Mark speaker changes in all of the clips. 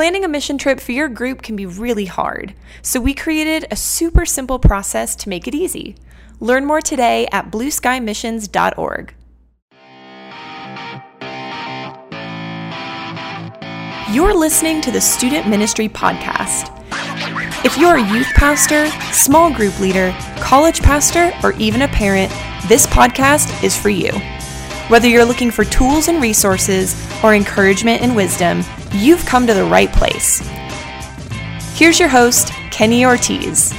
Speaker 1: Planning a mission trip for your group can be really hard, so we created a super simple process to make it easy. Learn more today at blueskymissions.org. You're listening to the Student Ministry Podcast. If you're a youth pastor, small group leader, college pastor, or even a parent, this podcast is for you. Whether you're looking for tools and resources or encouragement and wisdom, you've come to the right place. Here's your host, Kenny Ortiz.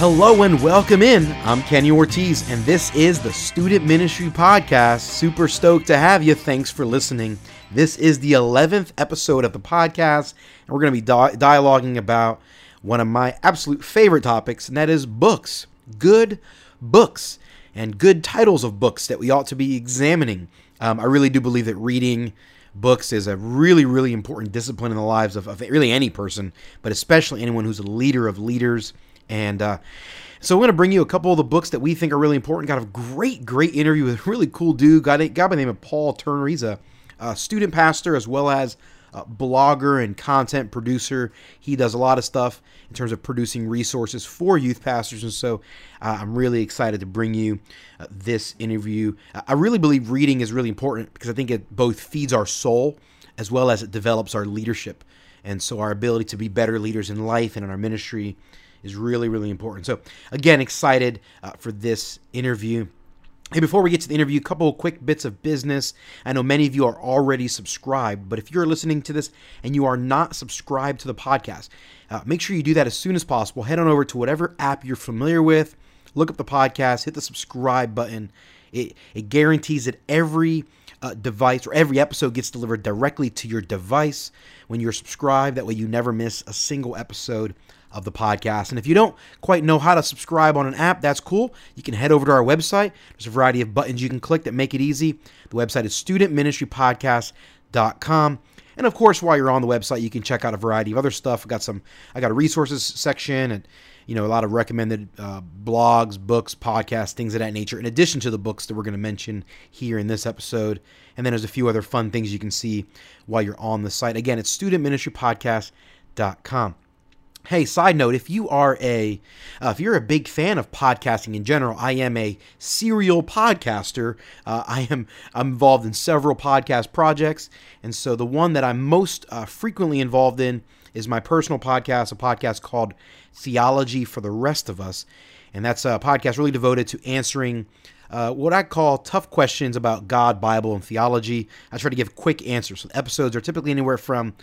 Speaker 2: Hello and welcome in. I'm Kenny Ortiz, and this is the Student Ministry Podcast. Super stoked to have you. Thanks for listening. This is the 11th episode of the podcast, and we're going to be di- dialoguing about one of my absolute favorite topics, and that is books. Good books and good titles of books that we ought to be examining. Um, I really do believe that reading books is a really, really important discipline in the lives of, of really any person, but especially anyone who's a leader of leaders and uh, so we're going to bring you a couple of the books that we think are really important. Got a great, great interview with a really cool dude, guy, guy by the name of Paul Turner. He's a, a student pastor as well as a blogger and content producer. He does a lot of stuff in terms of producing resources for youth pastors. And so uh, I'm really excited to bring you uh, this interview. I really believe reading is really important because I think it both feeds our soul as well as it develops our leadership. And so our ability to be better leaders in life and in our ministry is really, really important. So, again, excited uh, for this interview. Hey, before we get to the interview, a couple of quick bits of business. I know many of you are already subscribed, but if you're listening to this and you are not subscribed to the podcast, uh, make sure you do that as soon as possible. Head on over to whatever app you're familiar with, look up the podcast, hit the subscribe button. It, it guarantees that every uh, device or every episode gets delivered directly to your device when you're subscribed. That way, you never miss a single episode of the podcast. And if you don't quite know how to subscribe on an app, that's cool. You can head over to our website. There's a variety of buttons you can click that make it easy. The website is studentministrypodcast.com. And of course, while you're on the website, you can check out a variety of other stuff. I got some, I got a resources section and you know a lot of recommended uh, blogs, books, podcasts, things of that nature. In addition to the books that we're going to mention here in this episode, and then there's a few other fun things you can see while you're on the site. Again, it's studentministrypodcast.com. Hey, side note, if you are a uh, if you're a big fan of podcasting in general, I am a serial podcaster. Uh, I am I'm involved in several podcast projects, and so the one that I'm most uh, frequently involved in is my personal podcast, a podcast called Theology for the Rest of Us, and that's a podcast really devoted to answering uh, what I call tough questions about God, Bible, and theology. I try to give quick answers. So episodes are typically anywhere from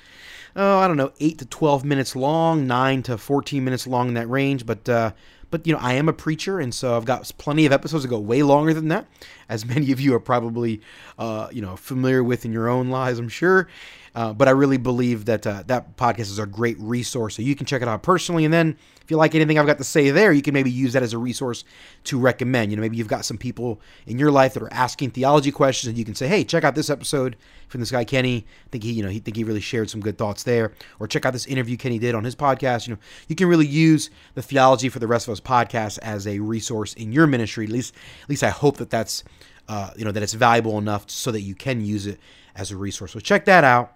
Speaker 2: oh, I don't know, 8 to 12 minutes long, 9 to 14 minutes long in that range. But, uh, but you know, I am a preacher, and so I've got plenty of episodes that go way longer than that, as many of you are probably, uh, you know, familiar with in your own lives, I'm sure. Uh, but I really believe that uh, that podcast is a great resource, so you can check it out personally, and then if you like anything I've got to say there, you can maybe use that as a resource to recommend. You know, maybe you've got some people in your life that are asking theology questions, and you can say, "Hey, check out this episode from this guy Kenny. I think he, you know, he think he really shared some good thoughts there." Or check out this interview Kenny did on his podcast. You know, you can really use the theology for the rest of us podcast as a resource in your ministry. At least, at least I hope that that's, uh, you know, that it's valuable enough so that you can use it as a resource. So check that out.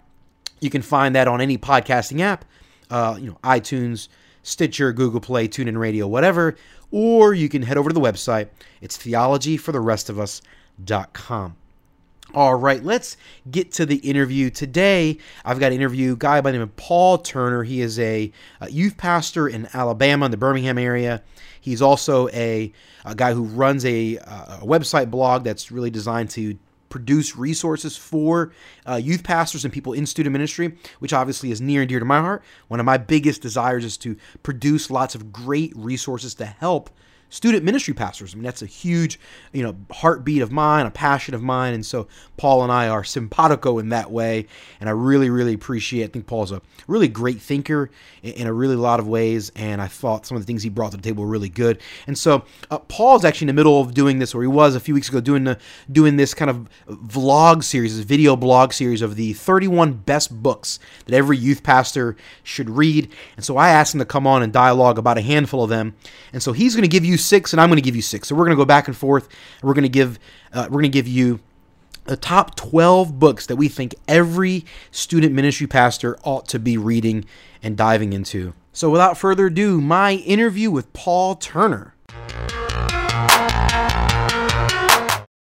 Speaker 2: You can find that on any podcasting app, uh, you know, iTunes. Stitcher, Google Play, TuneIn Radio, whatever, or you can head over to the website. It's theologyfortherestofus.com. All right, let's get to the interview. Today, I've got an interview guy by the name of Paul Turner. He is a, a youth pastor in Alabama, in the Birmingham area. He's also a, a guy who runs a, a website blog that's really designed to produce resources for uh, youth pastors and people in student ministry, which obviously is near and dear to my heart. One of my biggest desires is to produce lots of great resources to help student ministry pastors. I mean, that's a huge, you know, heartbeat of mine, a passion of mine. And so Paul and I are simpatico in that way. And I really, really appreciate, I think Paul's a really great thinker in a really lot of ways. And I thought some of the things he brought to the table were really good. And so uh, Paul's actually in the middle of doing this, or he was a few weeks ago doing the, doing this kind of vlog series, this video blog series of the 31 best books that every youth pastor should read. And so I asked him to come on and dialogue about a handful of them. And so he's going to give you six, and I'm going to give you six. So we're going to go back and forth. And we're going to give uh, we're going to give you the top 12 books that we think every student ministry pastor ought to be reading and diving into. So, without further ado, my interview with Paul Turner.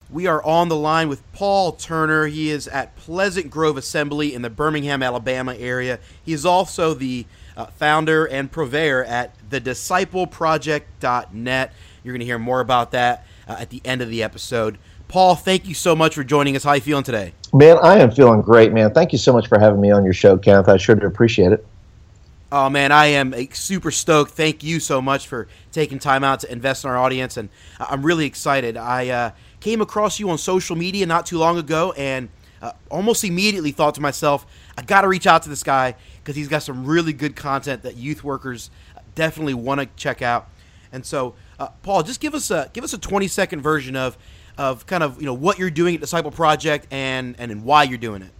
Speaker 2: We are on the line with Paul Turner. He is at Pleasant Grove Assembly in the Birmingham, Alabama area. He is also the uh, founder and purveyor at thediscipleproject.net. You're going to hear more about that uh, at the end of the episode. Paul, thank you so much for joining us. How are you feeling today?
Speaker 3: Man, I am feeling great, man. Thank you so much for having me on your show, Kenneth. I sure do appreciate it.
Speaker 2: Oh man, I am super stoked. Thank you so much for taking time out to invest in our audience, and I'm really excited. I uh, came across you on social media not too long ago, and uh, almost immediately thought to myself, I got to reach out to this guy because he's got some really good content that youth workers definitely want to check out. And so, uh, Paul, just give us a give us a 20 second version of of kind of you know what you're doing at Disciple Project and and why you're doing it.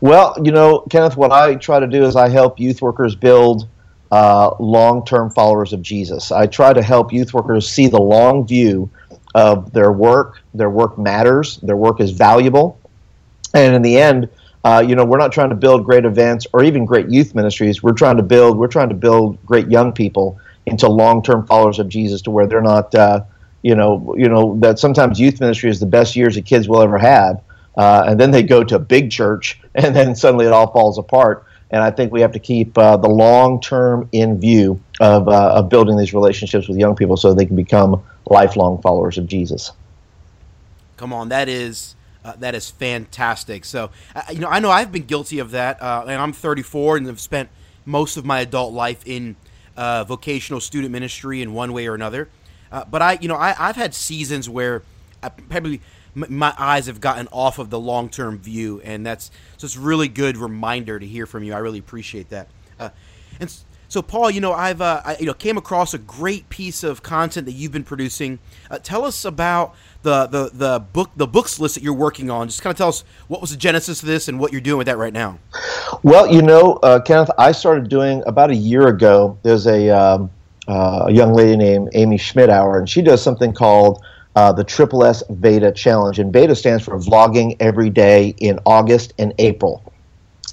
Speaker 3: Well, you know, Kenneth, what I try to do is I help youth workers build uh, long-term followers of Jesus. I try to help youth workers see the long view of their work. Their work matters. Their work is valuable, and in the end. Uh, you know, we're not trying to build great events or even great youth ministries. We're trying to build. We're trying to build great young people into long-term followers of Jesus, to where they're not, uh, you know, you know that sometimes youth ministry is the best years that kids will ever have, uh, and then they go to a big church, and then suddenly it all falls apart. And I think we have to keep uh, the long term in view of, uh, of building these relationships with young people so they can become lifelong followers of Jesus.
Speaker 2: Come on, that is uh, that is fantastic. So, uh, you know, I know I've been guilty of that, uh, and I'm 34 and have spent most of my adult life in uh, vocational student ministry in one way or another. Uh, but I, you know, I, have had seasons where I probably my eyes have gotten off of the long term view, and that's so it's really good reminder to hear from you. I really appreciate that. Uh, and so, Paul, you know, I've uh, I, you know came across a great piece of content that you've been producing. Uh, tell us about the, the the book the books list that you're working on. Just kind of tell us what was the genesis of this and what you're doing with that right now.
Speaker 3: Well, you know, uh, Kenneth, I started doing about a year ago. There's a um, uh, young lady named Amy Schmittauer, and she does something called uh, the Triple S Veda Challenge. And Veda stands for vlogging every day in August and April.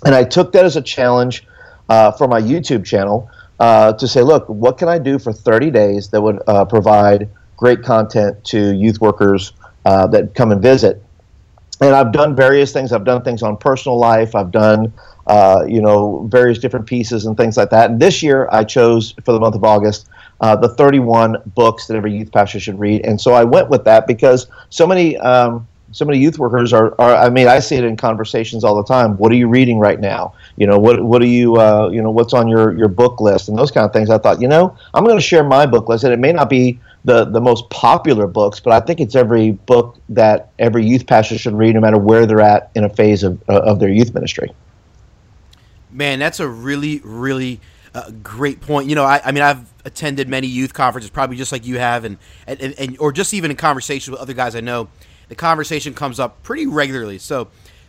Speaker 3: And I took that as a challenge uh, for my YouTube channel uh, to say, look, what can I do for 30 days that would uh, provide great content to youth workers uh, that come and visit? And I've done various things. I've done things on personal life. I've done, uh, you know, various different pieces and things like that. And this year, I chose for the month of August uh, the 31 books that every youth pastor should read. And so I went with that because so many um, so many youth workers are, are, I mean, I see it in conversations all the time. What are you reading right now? You know, what what are you uh, you know what's on your your book list and those kind of things. I thought, you know, I'm going to share my book list, and it may not be the the most popular books, but I think it's every book that every youth pastor should read, no matter where they're at in a phase of of their youth ministry.
Speaker 2: Man, that's a really really uh, great point. You know, I, I mean, I've attended many youth conferences, probably just like you have, and, and, and or just even in conversations with other guys I know, the conversation comes up pretty regularly. So,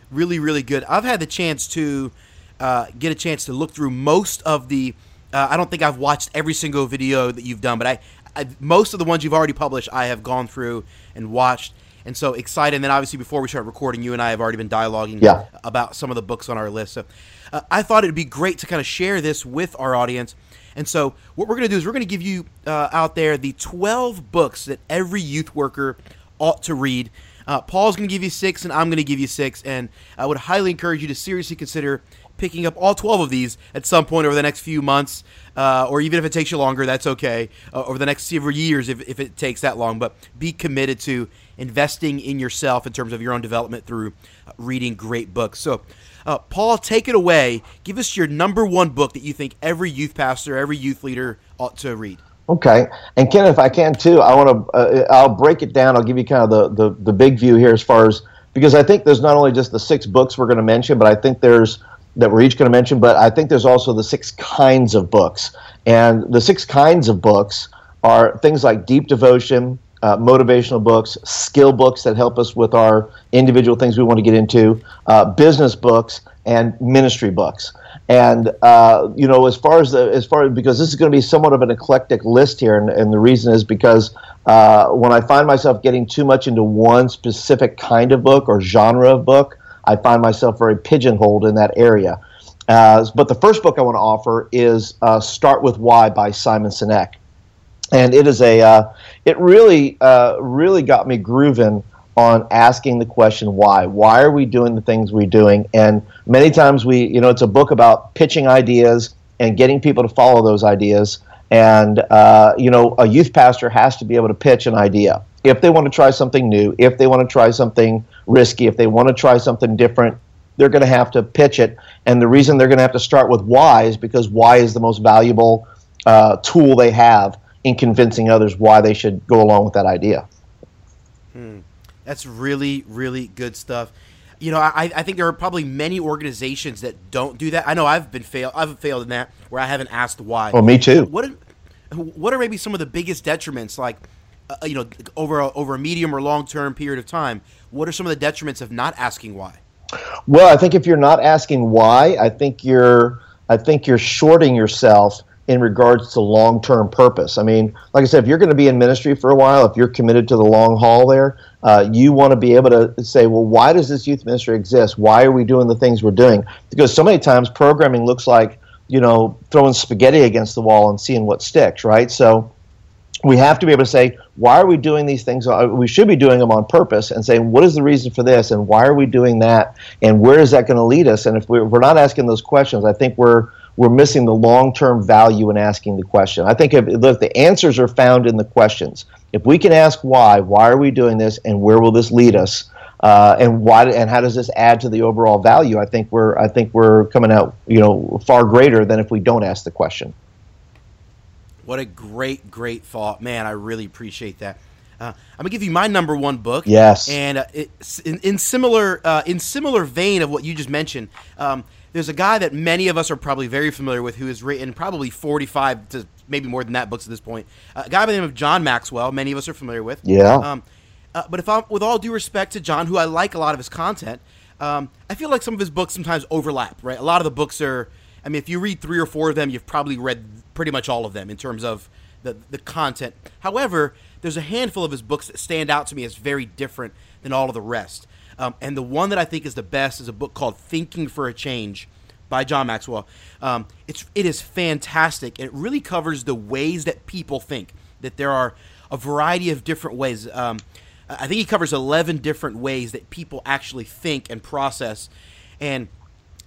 Speaker 2: really, really good. I've had the chance to uh, get a chance to look through most of the. Uh, I don't think I've watched every single video that you've done, but I, I, most of the ones you've already published, I have gone through and watched, and so excited. And then obviously before we start recording, you and I have already been dialoguing
Speaker 3: yeah.
Speaker 2: about some of the books on our list. So uh, I thought it'd be great to kind of share this with our audience and so, what we're going to do is we're going to give you uh, out there the 12 books that every youth worker ought to read. Uh, Paul's going to give you six, and I'm going to give you six. And I would highly encourage you to seriously consider picking up all 12 of these at some point over the next few months, uh, or even if it takes you longer, that's okay. Uh, over the next several years, if, if it takes that long. But be committed to investing in yourself in terms of your own development through reading great books. So, uh, Paul, take it away. Give us your number one book that you think every youth pastor, every youth leader ought to read.
Speaker 3: Okay, and Ken, if I can too, I want to. Uh, I'll break it down. I'll give you kind of the, the the big view here as far as because I think there's not only just the six books we're going to mention, but I think there's that we're each going to mention, but I think there's also the six kinds of books, and the six kinds of books are things like deep devotion, uh, motivational books, skill books that help us with our individual things we want to get into, uh, business books, and ministry books. And uh, you know, as far as the as far because this is going to be somewhat of an eclectic list here, and, and the reason is because uh, when I find myself getting too much into one specific kind of book or genre of book, I find myself very pigeonholed in that area. Uh, but the first book I want to offer is uh, "Start with Why" by Simon Sinek, and it is a uh, it really uh, really got me grooving on asking the question why. Why are we doing the things we're doing? And many times we, you know, it's a book about pitching ideas and getting people to follow those ideas. And, uh, you know, a youth pastor has to be able to pitch an idea. If they want to try something new, if they want to try something risky, if they want to try something different, they're going to have to pitch it. And the reason they're going to have to start with why is because why is the most valuable uh, tool they have in convincing others why they should go along with that idea.
Speaker 2: Hmm. That's really, really good stuff. You know, I, I think there are probably many organizations that don't do that. I know I've been failed. I've failed in that where I haven't asked why.
Speaker 3: Oh, me too.
Speaker 2: What are, what are maybe some of the biggest detriments, like uh, you know, over a, over a medium or long term period of time? What are some of the detriments of not asking why?
Speaker 3: Well, I think if you're not asking why, I think you're I think you're shorting yourself in regards to long term purpose. I mean, like I said, if you're going to be in ministry for a while, if you're committed to the long haul there, uh, you want to be able to say, well, why does this youth ministry exist? Why are we doing the things we're doing? Because so many times programming looks like, you know, throwing spaghetti against the wall and seeing what sticks, right? So we have to be able to say, why are we doing these things? Uh, we should be doing them on purpose and saying, what is the reason for this? And why are we doing that? And where is that going to lead us? And if we're, not asking those questions, I think we're, we're missing the long-term value in asking the question. I think if, if the answers are found in the questions, if we can ask why, why are we doing this, and where will this lead us, uh, and why, and how does this add to the overall value? I think we're, I think we're coming out, you know, far greater than if we don't ask the question.
Speaker 2: What a great, great thought, man! I really appreciate that. Uh, I'm gonna give you my number one book.
Speaker 3: Yes,
Speaker 2: and uh, in, in, similar, uh, in similar vein of what you just mentioned. Um, there's a guy that many of us are probably very familiar with who has written probably 45 to maybe more than that books at this point. Uh, a guy by the name of John Maxwell, many of us are familiar with.
Speaker 3: Yeah. Um,
Speaker 2: uh, but if I'm, with all due respect to John, who I like a lot of his content, um, I feel like some of his books sometimes overlap, right? A lot of the books are, I mean, if you read three or four of them, you've probably read pretty much all of them in terms of the, the content. However, there's a handful of his books that stand out to me as very different than all of the rest. Um, and the one that I think is the best is a book called Thinking for a Change by John Maxwell. Um, it's it is fantastic. It really covers the ways that people think. That there are a variety of different ways. Um, I think he covers eleven different ways that people actually think and process, and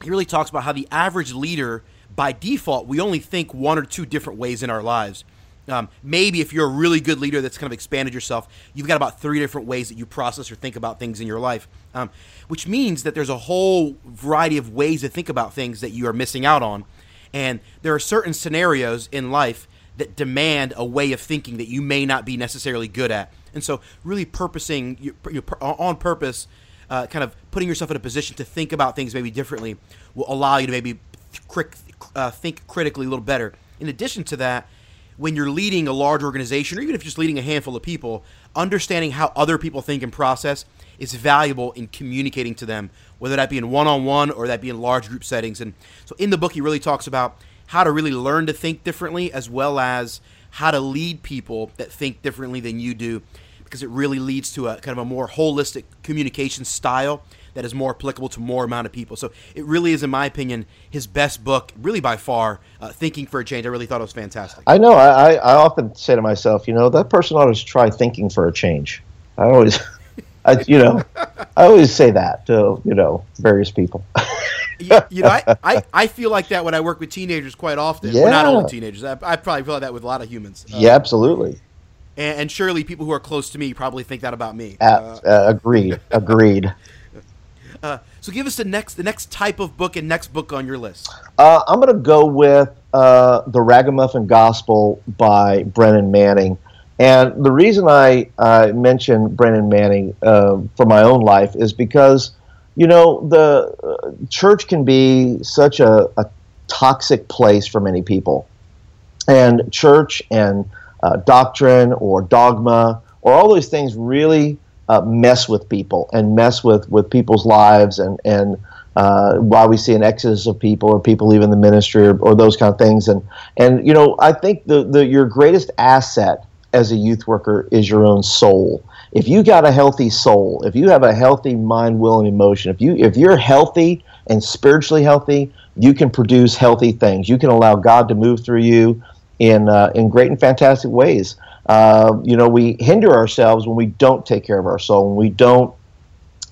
Speaker 2: he really talks about how the average leader, by default, we only think one or two different ways in our lives. Um, maybe if you're a really good leader that's kind of expanded yourself, you've got about three different ways that you process or think about things in your life, um, which means that there's a whole variety of ways to think about things that you are missing out on. And there are certain scenarios in life that demand a way of thinking that you may not be necessarily good at. And so, really purposing you, on purpose, uh, kind of putting yourself in a position to think about things maybe differently will allow you to maybe uh, think critically a little better. In addition to that, when you're leading a large organization or even if you're just leading a handful of people, understanding how other people think and process is valuable in communicating to them, whether that be in one on one or that be in large group settings. And so in the book, he really talks about how to really learn to think differently as well as how to lead people that think differently than you do because it really leads to a kind of a more holistic communication style that is more applicable to more amount of people. So it really is, in my opinion, his best book, really by far. Uh, Thinking for a Change. I really thought it was fantastic.
Speaker 3: I know. I, I often say to myself, you know, that person ought to try thinking for a change. I always, I, you know, I always say that to you know various people.
Speaker 2: you, you, know, I, I, I feel like that when I work with teenagers quite often. Yeah. Well, not only teenagers. I, I, probably feel like that with a lot of humans.
Speaker 3: Uh, yeah, absolutely.
Speaker 2: And, and, surely people who are close to me probably think that about me.
Speaker 3: Uh, agreed. Agreed.
Speaker 2: Uh, so give us the next the next type of book and next book on your list.
Speaker 3: Uh, I'm going to go with uh, the Ragamuffin Gospel by Brennan Manning. And the reason I uh, mention Brennan Manning uh, for my own life is because, you know, the uh, church can be such a, a, toxic place for many people. And church and doctrine or dogma or all those things really uh, mess with people and mess with, with people's lives and, and uh, why we see an exodus of people or people leaving the ministry or, or those kind of things. And and you know, I think the, the your greatest asset as a youth worker is your own soul. If you got a healthy soul, if you have a healthy mind, will, and emotion, if you if you're healthy and spiritually healthy, you can produce healthy things. You can allow God to move through you in uh, in great and fantastic ways. Uh, you know, we hinder ourselves when we don't take care of our soul, when we don't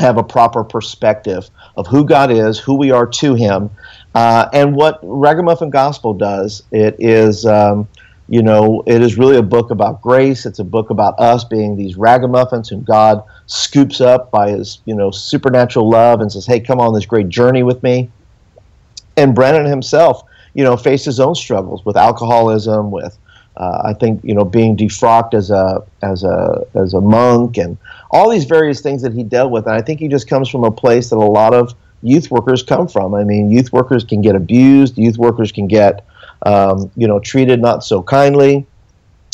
Speaker 3: have a proper perspective of who God is, who we are to Him, uh, and what Ragamuffin Gospel does. It is. Um, you know, it is really a book about grace. It's a book about us being these ragamuffins whom God scoops up by his, you know, supernatural love and says, hey, come on this great journey with me. And Brennan himself, you know, faced his own struggles with alcoholism, with uh, I think you know being defrocked as a as a as a monk, and all these various things that he dealt with. And I think he just comes from a place that a lot of youth workers come from. I mean, youth workers can get abused. Youth workers can get um, you know treated not so kindly.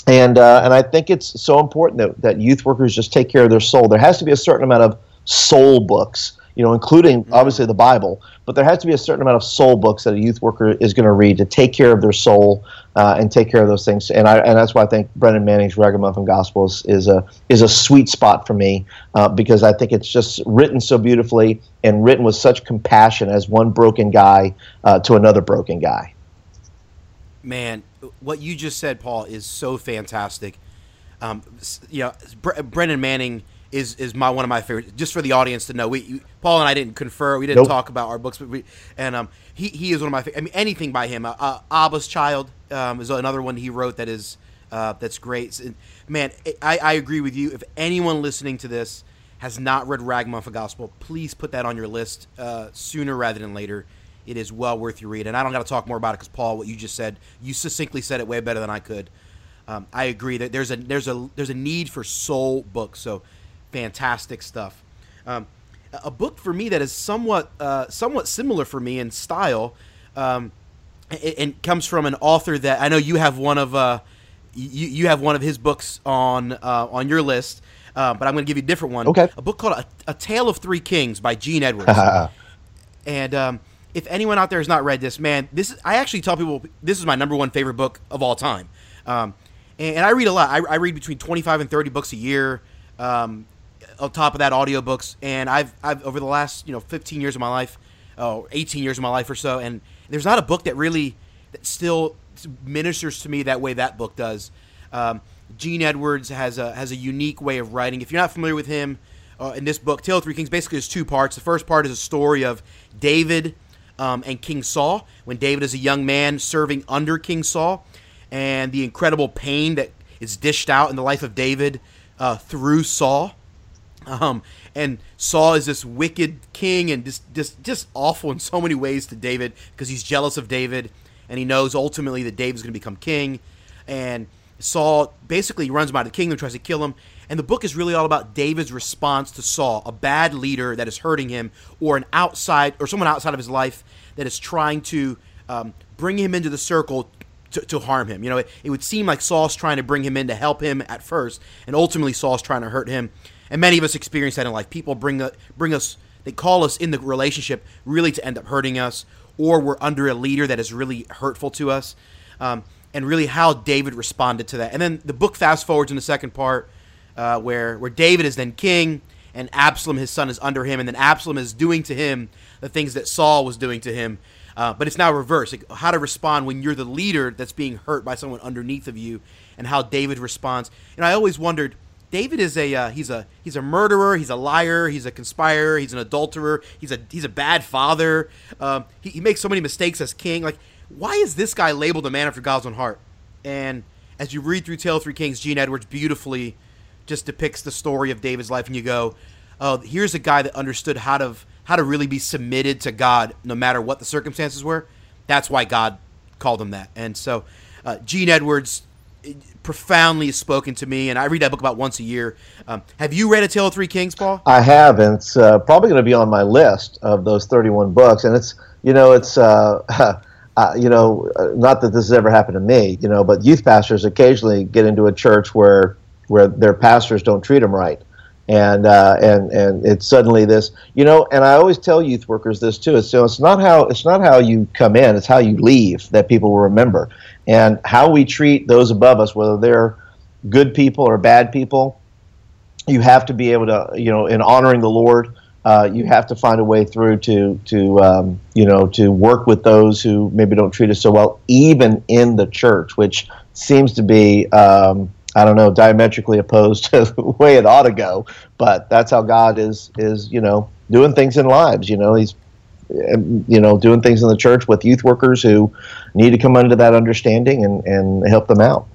Speaker 3: And uh, and I think it's so important that, that youth workers just take care of their soul. There has to be a certain amount of soul books you know, including mm-hmm. obviously the Bible. But there has to be a certain amount of soul books that a youth worker is going to read to take care of their soul uh, and take care of those things. And I and that's why I think Brennan Manning's Ragamuffin Gospel is, is a is a sweet spot for me uh, because I think it's just written so beautifully and written with such compassion as one broken guy uh, to another broken guy.
Speaker 2: Man, what you just said, Paul, is so fantastic. Um, you know, Brennan Manning is is my one of my favorites. Just for the audience to know, we Paul and I didn't confer. We didn't nope. talk about our books, but we and um he, he is one of my. I mean anything by him. Uh, uh, Abba's Child um, is another one he wrote that is uh, that's great. Man, I, I agree with you. If anyone listening to this has not read Ragamuffin Gospel, please put that on your list uh, sooner rather than later. It is well worth your read. And I don't got to talk more about it because Paul, what you just said, you succinctly said it way better than I could. Um, I agree that there's a there's a there's a need for soul books. So fantastic stuff. Um, a book for me that is somewhat uh, somewhat similar for me in style, um, and, and, comes from an author that I know you have one of uh, you, you have one of his books on uh, on your list, uh, but I'm going to give you a different one.
Speaker 3: Okay,
Speaker 2: a book called A, a Tale of Three Kings by Gene Edwards. and um, if anyone out there has not read this, man, this is, I actually tell people this is my number one favorite book of all time. Um, and, and, I read a lot. I, I, read between 25 and 30 books a year. Um, on top of that, audiobooks. And I've, I've over the last you know 15 years of my life, oh, 18 years of my life or so, and there's not a book that really that still ministers to me that way that book does. Um, Gene Edwards has a has a unique way of writing. If you're not familiar with him, uh, in this book, Tale of Three Kings basically is two parts. The first part is a story of David um, and King Saul when David is a young man serving under King Saul, and the incredible pain that is dished out in the life of David uh, through Saul. Um, and Saul is this wicked king and just, just, just awful in so many ways to David because he's jealous of David and he knows ultimately that David's going to become king. And Saul basically runs him out of the kingdom, tries to kill him. And the book is really all about David's response to Saul, a bad leader that is hurting him, or an outside, or someone outside of his life that is trying to um, bring him into the circle to, to harm him. You know, it, it would seem like Saul's trying to bring him in to help him at first, and ultimately Saul's trying to hurt him. And many of us experience that in life. People bring bring us, they call us in the relationship really to end up hurting us, or we're under a leader that is really hurtful to us. Um, and really how David responded to that. And then the book fast forwards in the second part, uh, where where David is then king, and Absalom, his son, is under him, and then Absalom is doing to him the things that Saul was doing to him. Uh, but it's now reversed. Like how to respond when you're the leader that's being hurt by someone underneath of you, and how David responds. And I always wondered David is a uh, he's a he's a murderer. He's a liar. He's a conspirer. He's an adulterer. He's a he's a bad father. Um, he, he makes so many mistakes as king. Like, why is this guy labeled a man after God's own heart? And as you read through Tale of Three Kings, Gene Edwards beautifully just depicts the story of David's life, and you go, "Oh, here's a guy that understood how to how to really be submitted to God, no matter what the circumstances were. That's why God called him that." And so, uh, Gene Edwards profoundly spoken to me, and I read that book about once a year. Um, have you read A Tale of Three Kings, Paul?
Speaker 3: I have, and it's uh, probably going to be on my list of those 31 books. And it's, you know, it's, uh, uh, you know, uh, not that this has ever happened to me, you know, but youth pastors occasionally get into a church where where their pastors don't treat them right. And uh, and and it's suddenly this you know and i always tell youth workers this too it's, so it's not how it's not how you come in it's how you leave that people will remember. And how we treat those above us whether they're good people or bad people you have to be able to you know in honoring the lord uh, you have to find a way through to to um, you know to work with those who maybe don't treat us so well even in the church which seems to be um, I don't know, diametrically opposed to the way it ought to go. But that's how God is is you know doing things in lives. You know, He's you know doing things in the church with youth workers who need to come under that understanding and and help them out.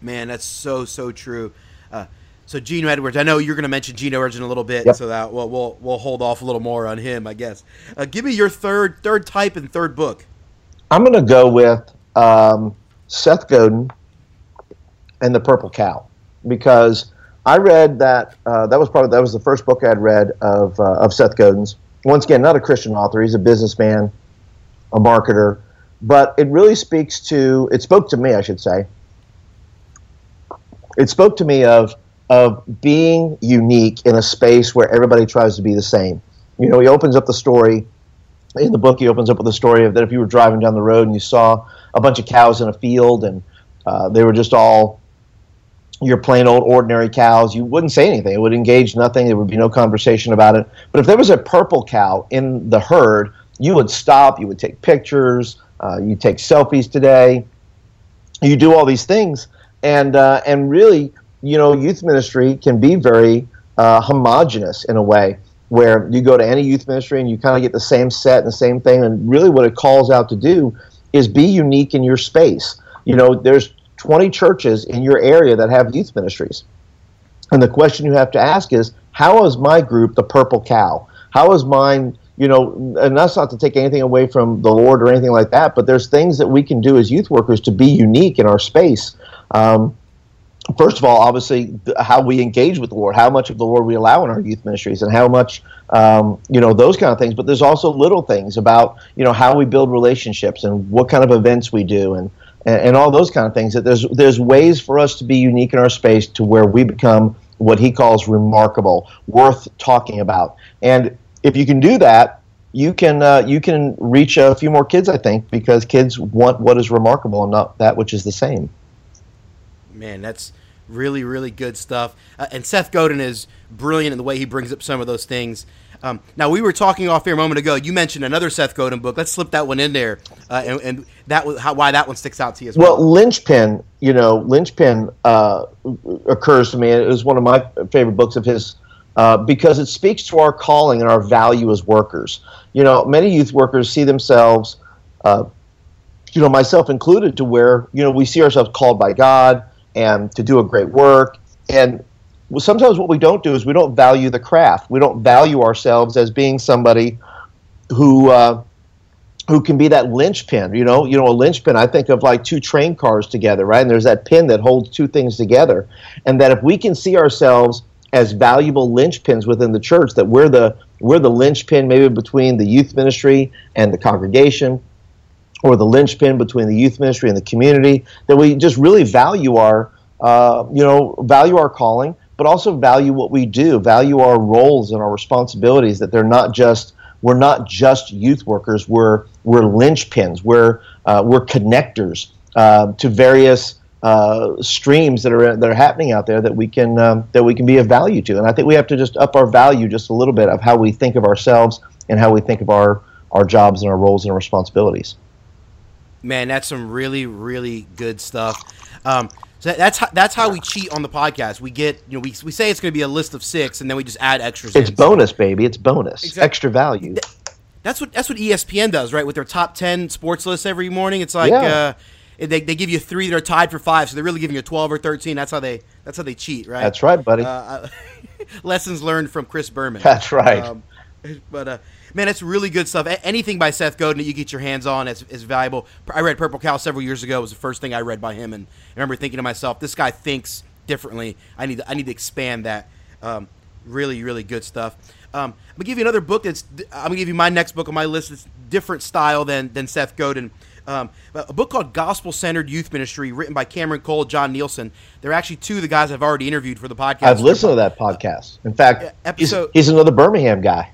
Speaker 2: Man, that's so so true. Uh, so Gino Edwards, I know you're going to mention Gino Edwards in a little bit,
Speaker 3: Yep.
Speaker 2: so that we'll, we'll we'll hold off a little more on him, I guess. Uh, give me your third third type and third book.
Speaker 3: I'm going to go with um, Seth Godin and the Purple Cow because I read that uh, that was probably that was the first book I'd read of uh, of Seth Godin's. Once again, not a Christian author; he's a businessman, a marketer, but it really speaks to it spoke to me, I should say. It spoke to me of of being unique in a space where everybody tries to be the same. You know, he opens up the story in the book. He opens up with a story of that if you were driving down the road and you saw a bunch of cows in a field and uh, they were just all your plain old ordinary cows, you wouldn't say anything. It would engage nothing. There would be no conversation about it. But if there was a purple cow in the herd, you would stop. You would take pictures. Uh, you take selfies today. You do all these things, and uh, and really, you know, youth ministry can be very uh, homogenous in a way where you go to any youth ministry and you kind of get the same set and the same thing. And really, what it calls out to do is be unique in your space. You know, there's 20 churches in your area that have youth ministries. And the question you have to ask is, how is my group the purple cow? How is mine, you know, and that's not to take anything away from the Lord or anything like that, but there's things that we can do as youth workers to be unique in our space. Um, first of all, obviously, how we engage with the Lord, how much of the Lord we allow in our youth ministries, and how much, um, you know, those kind of things. But there's also little things about, you know, how we build relationships and what kind of events we do and, and, and all those kind of things. That there's there's ways for us to be unique in our space to where we become what he calls remarkable, worth talking about. And if you can do that, you can uh, you can reach a few more kids, I think, because kids want what is remarkable and not that which is the same.
Speaker 2: Man, that's really, really good stuff. Uh, and Seth Godin is brilliant in the way he brings up some of those things. Um, now, we were talking off here a moment ago. You mentioned another Seth Godin book. Let's slip that one in there, uh, and, and that was how, why that one sticks out to you as well.
Speaker 3: Well, linchpin, you know, linchpin uh, occurs to me. It was one of my favorite books of his uh, because it speaks to our calling and our value as workers. You know, many youth workers see themselves, uh, you know, myself included, to where you know we see ourselves called by God and to do a great work, and sometimes what we don't do is we don't value the craft. We don't value ourselves as being somebody who uh, who can be that linchpin. You know, you know, a linchpin. I think of like two train cars together, right? And there's that pin that holds two things together, and that if we can see ourselves as valuable linchpins within the church, that we're the we're the linchpin maybe between the youth ministry and the congregation, or the linchpin between the youth ministry and the community. That we just really value our uh, you know value our calling, but also value what we do, value our roles and our responsibilities. That they're not just we're not just youth workers. We're we're linchpins. We're uh, we're connectors uh, to various uh, streams that are that are happening out there that we can um, that we can be of value to. And I think we have to just up our value just a little bit of how we think of ourselves and how we think of our our jobs and our roles and our responsibilities.
Speaker 2: Man, that's some really, really good stuff. Um, so that's how, that's how we cheat on the podcast. We get you know we, we say it's going to be a list of six, and then we just add extras.
Speaker 3: It's
Speaker 2: in. So
Speaker 3: bonus, baby. It's bonus.
Speaker 2: Exact-
Speaker 3: Extra value.
Speaker 2: That's what that's what ESPN does, right? With their top ten sports lists every morning, it's like
Speaker 3: Yeah.
Speaker 2: uh, they, they give you three that are tied for five, so they're really giving you twelve or thirteen. That's how they that's how they cheat, right?
Speaker 3: That's right, buddy.
Speaker 2: Uh, lessons learned from Chris Berman.
Speaker 3: That's right.
Speaker 2: Um, but uh, man, that's really good stuff. A- anything by Seth Godin that you get your hands on is, is valuable. I read Purple Cow several years ago. It was the first thing I read by him, and I remember thinking to myself, "This guy thinks differently. I need to, I need to expand that." Um, really, really good stuff. Um, I'm gonna give you another book. That's I'm gonna give you my next book on my list. It's different style than than Seth Godin. Um, a book called Gospel Centered Youth Ministry, written by Cameron Cole, Jon Nielson. They're actually two of the guys I've already interviewed for the podcast.
Speaker 3: I've listened to that podcast. In fact,
Speaker 2: episode-
Speaker 3: he's, he's another Birmingham guy.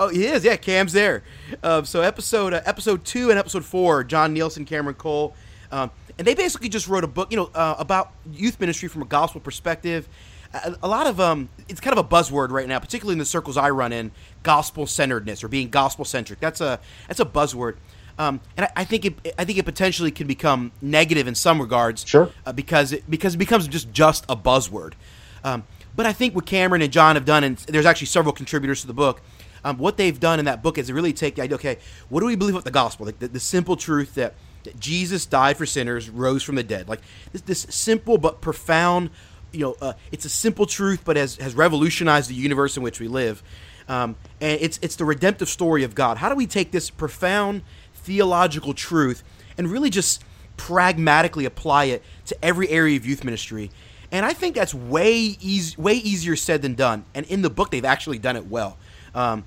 Speaker 2: Oh, he is. Yeah, Cam's there. Um, so episode uh, episode two and episode four, Jon Nielson, Cameron Cole, um, and they basically just wrote a book, you know, uh, about youth ministry from a gospel perspective. A, a lot of um, it's kind of a buzzword right now, particularly in the circles I run in, gospel centeredness or being gospel centric. That's a that's a buzzword. Um, and I, I think it, I think it potentially can become negative in some regards,
Speaker 3: Sure.
Speaker 2: uh, because it because it becomes just just a buzzword. Um, but I think what Cameron and John have done, and there's actually several contributors to the book. Um, what they've done in that book is really take the idea. Okay, what do we believe about the gospel? Like the, the simple truth that, that Jesus died for sinners, rose from the dead. Like this, this simple but profound. You know, uh, it's a simple truth, but has has revolutionized the universe in which we live. Um, and it's it's the redemptive story of God. How do we take this profound theological truth and really just pragmatically apply it to every area of youth ministry? And I think that's way easy, way easier said than done. And in the book, they've actually done it well. Um,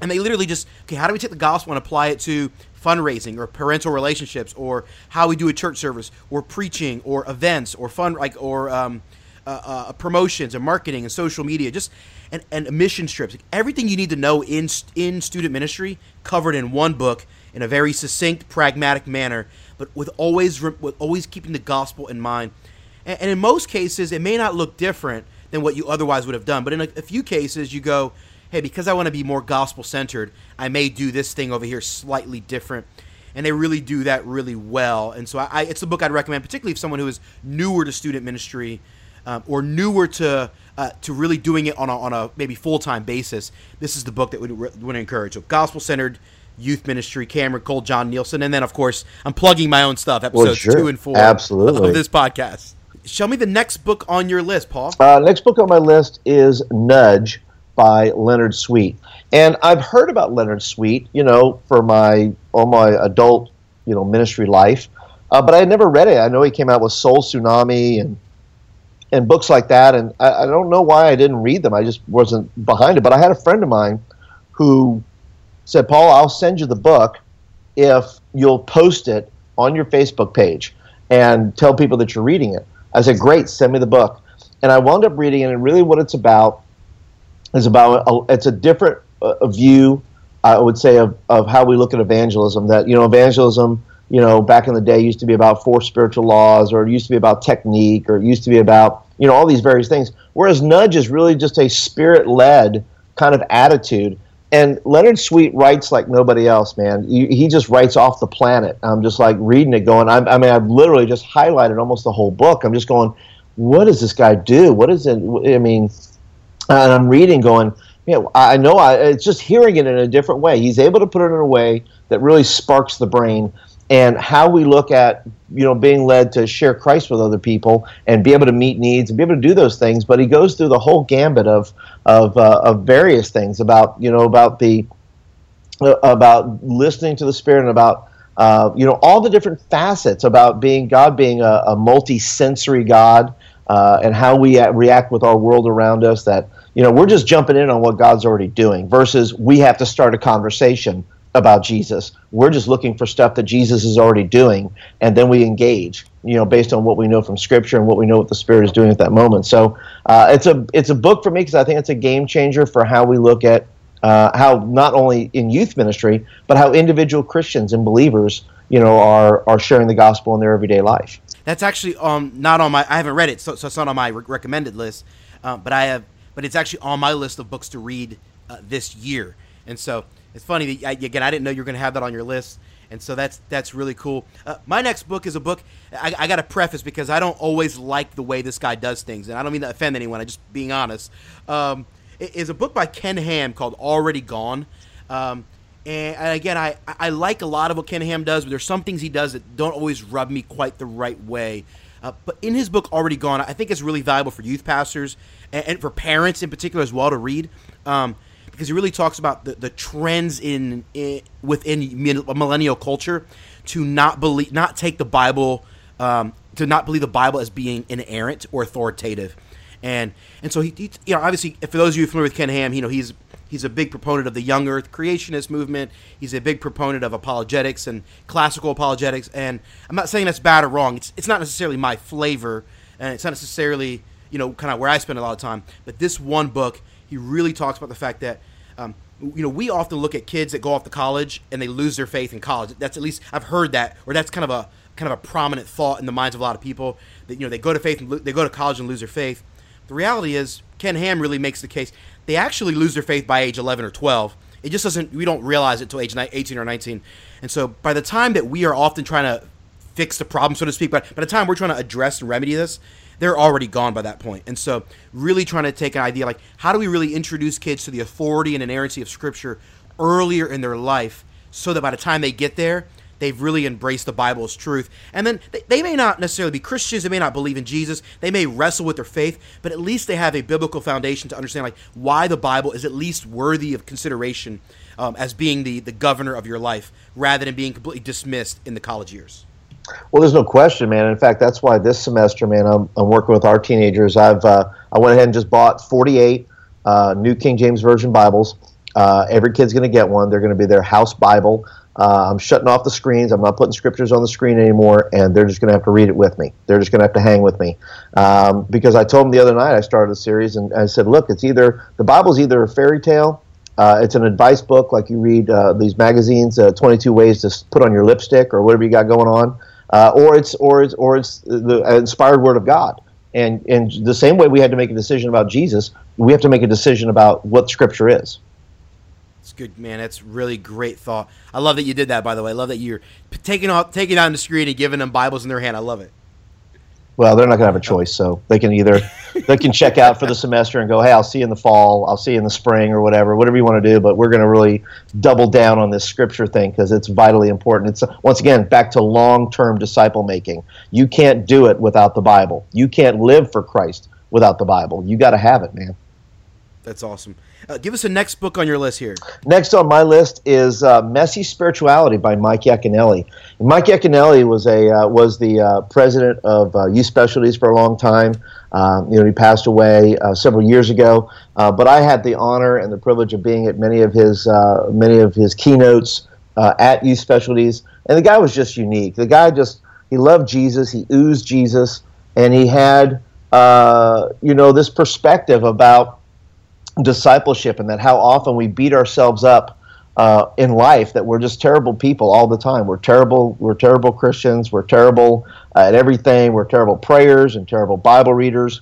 Speaker 2: and they literally just okay, how do we take the gospel and apply it to fundraising or parental relationships or how we do a church service or preaching or events or fun like or um, uh, uh, promotions and marketing and social media, just and, and mission trips. Everything you need to know in in student ministry covered in one book in a very succinct, pragmatic manner, but with always with always keeping the gospel in mind. And, and in most cases, it may not look different than what you otherwise would have done, but in a, a few cases, you go, hey, because I want to be more gospel centered, I may do this thing over here slightly different. And they really do that really well. And so I, I, it's a book I'd recommend, particularly if someone who is newer to student ministry um, or newer to uh, to really doing it on a, on a maybe full time basis. This is the book that would would encourage. So gospel centered youth ministry, Cameron Cole, Jon Nielson, and then of course I'm plugging my own stuff, episodes
Speaker 3: sure.
Speaker 2: two and four
Speaker 3: Absolutely.
Speaker 2: of this podcast. Show me the next book on your list, Paul.
Speaker 3: Uh, next book on my list is Nudge by Leonard Sweet. And I've heard about Leonard Sweet, you know, for my all my adult, you know, ministry life. Uh, but I had never read it. I know he came out with Soul Tsunami and and books like that. And I, I don't know why I didn't read them. I just wasn't behind it. But I had a friend of mine who said, Paul, I'll send you the book if you'll post it on your Facebook page and tell people that you're reading it. I said, great, send me the book. And I wound up reading it, and really what it's about is about a, it's a different uh, view, I would say, of, of how we look at evangelism. That, you know, evangelism, you know, back in the day used to be about four spiritual laws, or it used to be about technique, or it used to be about, you know, all these various things. Whereas nudge is really just a spirit led kind of attitude. And Leonard Sweet writes like nobody else, man. He, he just writes off the planet. I'm just like reading it, going. I'm, I mean, I've literally just highlighted almost the whole book. I'm just going, what does this guy do? What is it? I mean, and I'm reading, going, you know, I know I, it's just hearing it in a different way. He's able to put it in a way that really sparks the brain and how we look at you know being led to share Christ with other people and be able to meet needs and be able to do those things. But he goes through the whole gambit of of uh, of various things about you know about the uh, about listening to the Spirit and about uh, you know all the different facets about being God being a, a multi-sensory God uh, and how we react with our world around us. That you know we're just jumping in on what God's already doing versus we have to start a conversation about Jesus. We're just looking for stuff that Jesus is already doing, and then we engage. You know, based on what we know from Scripture and what we know what the Spirit is doing at that moment. So uh, it's a it's a book for me because I think it's a game changer for how we look at uh, how not only in youth ministry but how individual Christians and believers you know are are sharing the gospel in their everyday life.
Speaker 2: That's actually um not on my. I haven't read it, so, so it's not on my re- recommended list. Uh, but I have, but it's actually on my list of books to read uh, this year. And so it's funny that I, again I didn't know you were going to have that on your list, and so that's that's really cool. Uh, my next book is a book I, I got to preface because I don't always like the way this guy does things, and I don't mean to offend anyone. I'm just being honest. Um, it is a book by Ken Ham called Already Gone. Um, and, and again, I, I like a lot of what Ken Ham does, but there's some things he does that don't always rub me quite the right way. Uh, but in his book, Already Gone, I think it's really valuable for youth pastors and, and for parents in particular as well to read. Um, because he really talks about the, the trends in, in within millennial culture to not believe, not take the Bible, um, to not believe the Bible as being inerrant or authoritative, and and so he, he, you know, obviously for those of you familiar with Ken Ham, you know he's He's a big proponent of the young Earth creationist movement. He's a big proponent of apologetics and classical apologetics. And I'm not saying that's bad or wrong. It's it's not necessarily my flavor, and it's not necessarily you know kind of where I spend a lot of time. But this one book, he really talks about the fact that. Um, you know, we often look at kids that go off to college and they lose their faith in college. That's at least I've heard that, or that's kind of a kind of a prominent thought in the minds of a lot of people that you know they go to faith and lo- they go to college and lose their faith. The reality is, Ken Ham really makes the case they actually lose their faith by age 11 or 12. It just doesn't. We don't realize it until age 18 or 19. And so by the time that we are often trying to fix the problem, so to speak, but by the time we're trying to address and remedy this, they're already gone by that point. And so, really trying to take an idea like how do we really introduce kids to the authority and inerrancy of Scripture earlier in their life so that by the time they get there, they've really embraced the Bible's truth. And then they, they, may not necessarily be Christians, they may not believe in Jesus, they may wrestle with their faith, but at least they have a biblical foundation to understand like why the Bible is at least worthy of consideration um, as being the, the governor of your life rather than being completely dismissed in the college years.
Speaker 3: Well, there's no question, man. In fact, that's why this semester, man, I'm, I'm working with our teenagers. I've uh, I went ahead and just bought 48 uh, New King James Version Bibles. Uh, every kid's going to get one. They're going to be their house Bible. Uh, I'm shutting off the screens. I'm not putting scriptures on the screen anymore, and they're just going to have to read it with me. They're just going to have to hang with me. Um, because I told them the other night I started a series, and I said, look, it's either the Bible's either a fairy tale, uh, it's an advice book like you read uh, these magazines, uh, 22 ways to put on your lipstick or whatever you got going on, uh, or it's or it's or it's the inspired word of God. And and the same way we had to make a decision about Jesus, we have to make a decision about what Scripture is.
Speaker 2: It's good, man. That's really great thought. I love that you did that. By the way, I love that you're taking off, taking down the screen and giving them Bibles in their hand. I love it.
Speaker 3: Well, they're not going to have a choice, so they can either they can check out for the semester and go, "Hey, I'll see you in the fall. I'll see you in the spring, or whatever, whatever you want to do." But we're going to really double down on this scripture thing because it's vitally important. It's once again back to long-term disciple making. You can't do it without the Bible. You can't live for Christ without the Bible. You got to have it, man.
Speaker 2: That's awesome. Uh, give us the next book on your list here.
Speaker 3: Next on my list is uh, Messy Spirituality by Mike Yaconelli. And Mike Yaconelli was a uh, was the uh, president of uh, Youth Specialties for a long time. Um, you know, he passed away uh, several years ago. but I had the honor and the privilege of being at many of his many of his keynotes at Youth Specialties, and the guy was just unique. The guy just he loved Jesus. He oozed Jesus, and he had you know this perspective about discipleship and that how often we beat ourselves up uh, in life that we're just terrible people all the time. We're terrible. We're terrible Christians. We're terrible at everything. We're terrible prayers and terrible Bible readers.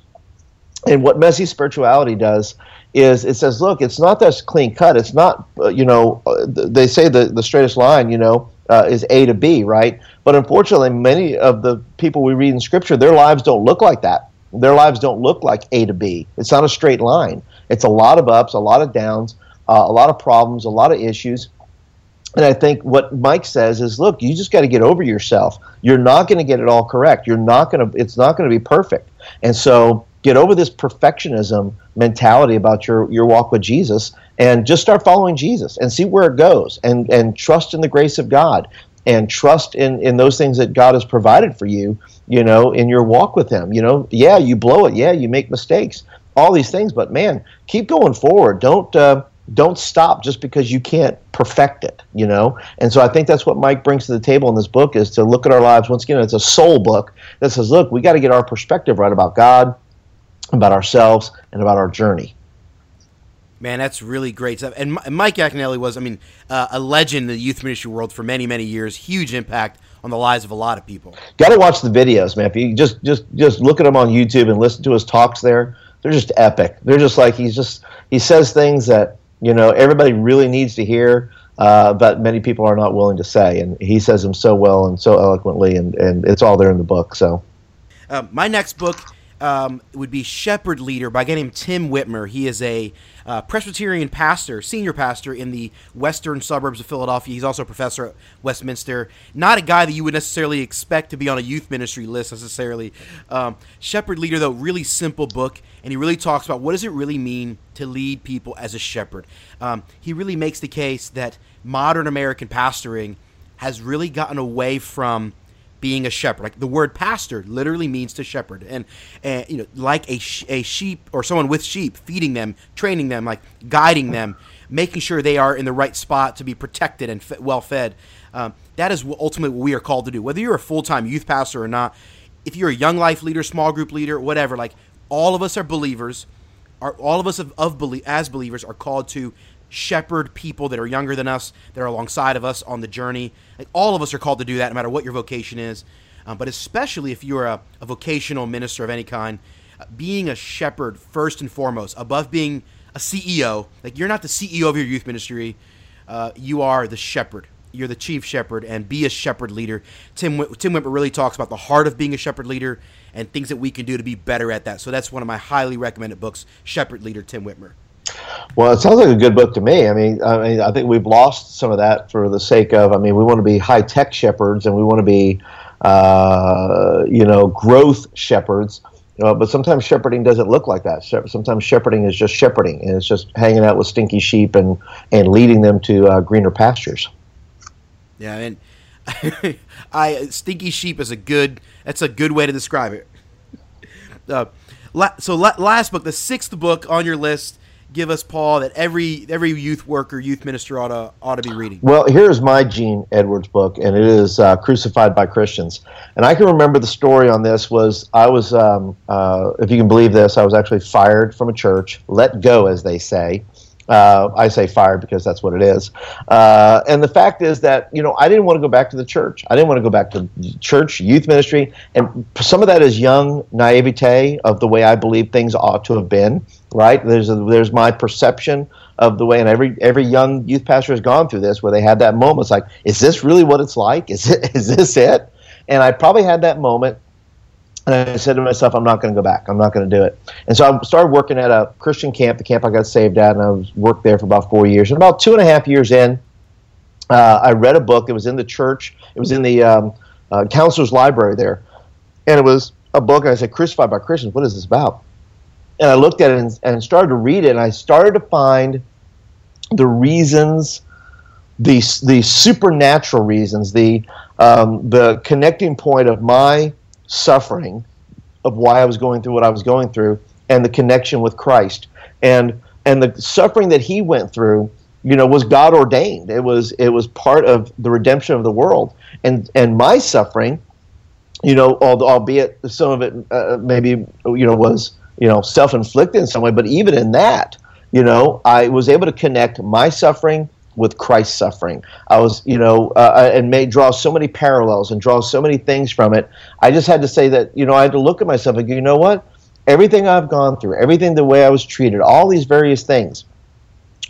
Speaker 3: And what messy spirituality does is it says, look, it's not that clean cut. It's not, uh, you know, uh, they say the, the straightest line, you know, uh, is A to B, right? But unfortunately, many of the people we read in Scripture, their lives don't look like that. Their lives don't look like A to B. It's not a straight line. It's a lot of ups, a lot of downs, uh, a lot of problems, a lot of issues. And I think what Mike says is, look, you just got to get over yourself. You're not going to get it all correct. You're not going to. It's not going to be perfect. And so get over this perfectionism mentality about your your walk with Jesus, and just start following Jesus and see where it goes, and and trust in the grace of God, and trust in in those things that God has provided for you. You know, in your walk with Him. You know, yeah, you blow it. Yeah, you make mistakes all these things. But man, keep going forward. Don't uh, don't stop just because you can't perfect it. You know. And so I think that's what Mike brings to the table in this book is to look at our lives. Once again, it's a soul book that says, look, we got to get our perspective right about God, about ourselves, and about our journey.
Speaker 2: Man, that's really great stuff. And Mike Yaconelli was, I mean, uh, a legend in the youth ministry world for many, many years. Huge impact on the lives of a lot of people.
Speaker 3: Got to watch the videos, man. If you just just just look at them on YouTube and listen to his talks there, they're just epic. They're just like he's just he says things that you know everybody really needs to hear, uh, but many people are not willing to say, and he says them so well and so eloquently, and and it's all there in the book. So,
Speaker 2: uh, my next book um, would be Shepherd Leader by a guy named Tim Witmer. He is a uh, Presbyterian pastor, senior pastor in the western suburbs of Philadelphia. He's also a professor at Westminster. Not a guy that you would necessarily expect to be on a youth ministry list necessarily. Um, shepherd Leader, though, really simple book, and he really talks about what does it really mean to lead people as a shepherd. Um, he really makes the case that modern American pastoring has really gotten away from – being a shepherd. Like the word pastor literally means to shepherd, and, and you know, like a, sh- a sheep or someone with sheep, feeding them, training them, like guiding them. making sure they are in the right spot to be protected and f- well fed. Um, that is ultimately what we are called to do. Whether you're a full time youth pastor or not, if you're a young life leader, small group leader, whatever, like all of us are believers. Are all of us of, of belie- as believers are called to shepherd people that are younger than us, that are alongside of us on the journey. Like all of us are called to do that, no matter what your vocation is. Um, but especially if you're a, a vocational minister of any kind, uh, being a shepherd first and foremost, above being a CEO. Like you're not the CEO of your youth ministry, uh, you are the shepherd. You're the chief shepherd, and be a shepherd leader. Tim Tim Witmer really talks about the heart of being a shepherd leader and things that we can do to be better at that. So that's one of my highly recommended books, Shepherd Leader Tim Witmer.
Speaker 3: Well, it sounds like a good book to me. I mean, I mean, I think we've lost some of that for the sake of. I mean, we want to be high tech shepherds, and we want to be, uh, you know, growth shepherds. Uh, but sometimes shepherding doesn't look like that. Sometimes shepherding is just shepherding, and it's just hanging out with stinky sheep and and leading them to uh, greener pastures.
Speaker 2: Yeah, mean, I stinky sheep is a good. That's a good way to describe it. Uh, la- so la- last book, the sixth book on your list give us, Paul, that every every youth worker, youth minister ought to ought to be reading?
Speaker 3: Well, here's my Gene Edwards book, and it is uh, Crucified by Christians. And I can remember the story on this was I was, um, uh, if you can believe this, I was actually fired from a church, let go, as they say. Uh, I say fired because that's what it is. Uh, and the fact is that, you know, I didn't want to go back to the church. I didn't want to go back to church, youth ministry. And some of that is young naivete of the way I believe things ought to have been, right? There's, a, there's my perception of the way, and every, every young youth pastor has gone through this where they had that moment. It's like, is this really what it's like? Is, it, is this it? And I probably had that moment and I said to myself, I'm not going to go back. I'm not going to do it. And so I started working at a Christian camp, the camp I got saved at, and I worked there for about four years. And about two and a half years in, uh, I read a book. It was in the church. It was in the um, uh, counselor's library there, and it was a book. And I said, "Crucified by Christians. What is this about?" And I looked at it and, and started to read it. And I started to find the reasons, the the supernatural reasons, the um, the connecting point of my suffering of why I was going through what I was going through and the connection with Christ. And and the suffering that he went through, you know, was God ordained. It was it was part of the redemption of the world. And and my suffering, you know, albeit some of it uh, maybe you know was you know self-inflicted in some way, but even in that, you know, I was able to connect my suffering with Christ's suffering. I was, you know, uh, uh, and may draw so many parallels and draw so many things from it. I just had to say that, you know, I had to look at myself and go, you know what? Everything I've gone through, everything the way I was treated, all these various things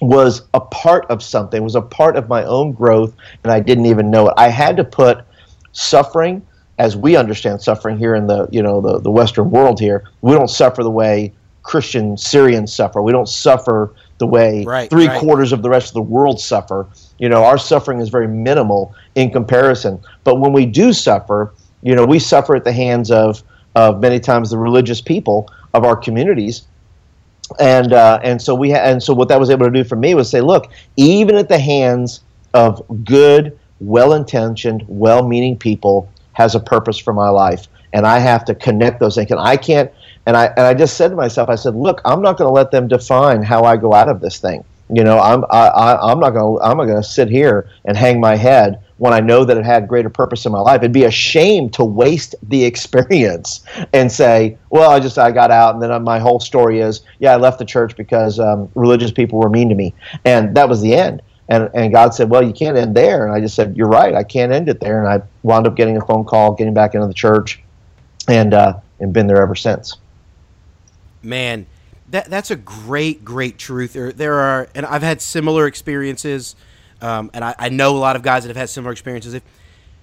Speaker 3: was a part of something, was a part of my own growth, and I didn't even know it. I had to put suffering, as we understand suffering here in the, you know, the, the Western world here, we don't suffer the way Christian Syrians suffer. We don't suffer the way
Speaker 2: right,
Speaker 3: three
Speaker 2: right.
Speaker 3: quarters of the rest of the world suffer. You know, our suffering is very minimal in comparison. But when we do suffer, you know, we suffer at the hands of, of many times the religious people of our communities. And uh, and so we ha- and so what that was able to do for me was say, look, even at the hands of good, well-intentioned, well-meaning people, has a purpose for my life, and I have to connect those things. And I can't and I and I just said to myself, I said, look, I'm not going to let them define how I go out of this thing. You know, I'm I, I, I'm not going I'm not going to sit here and hang my head when I know that it had greater purpose in my life. It'd be a shame to waste the experience and say, well, I just I got out, and then my whole story is, yeah, I left the church because um, religious people were mean to me, and that was the end. And, and God said, well, you can't end there. And I just said, you're right, I can't end it there. And I wound up getting a phone call, getting back into the church, and uh, and been there ever since
Speaker 2: man, that that's a great, great truth. There, there are, and I've had similar experiences, um, and I, I, know a lot of guys that have had similar experiences. If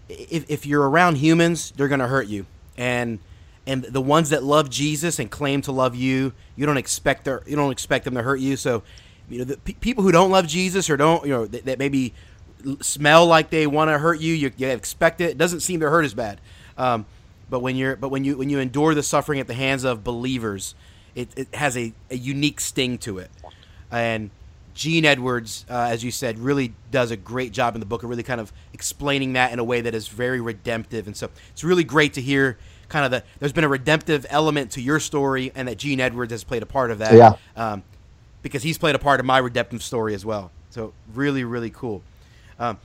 Speaker 2: if, if you're around humans, they're going to hurt you, and and the ones that love Jesus and claim to love you, you don't expect their, you don't expect them to hurt you. So, you know, the people who don't love Jesus or don't, you know, that, that maybe smell like they want to hurt you, you, you expect it. It doesn't seem to hurt as bad. Um, but when you're, but when you when you endure the suffering at the hands of believers, it, it has a, a unique sting to it. And Gene Edwards, uh, as you said, really does a great job in the book of really kind of explaining that in a way that is very redemptive. And so it's really great to hear kind of that there's been a redemptive element to your story and that Gene Edwards has played a part of that.
Speaker 3: Yeah.
Speaker 2: Um, because he's played a part of my redemptive story as well. So really, really cool. Um,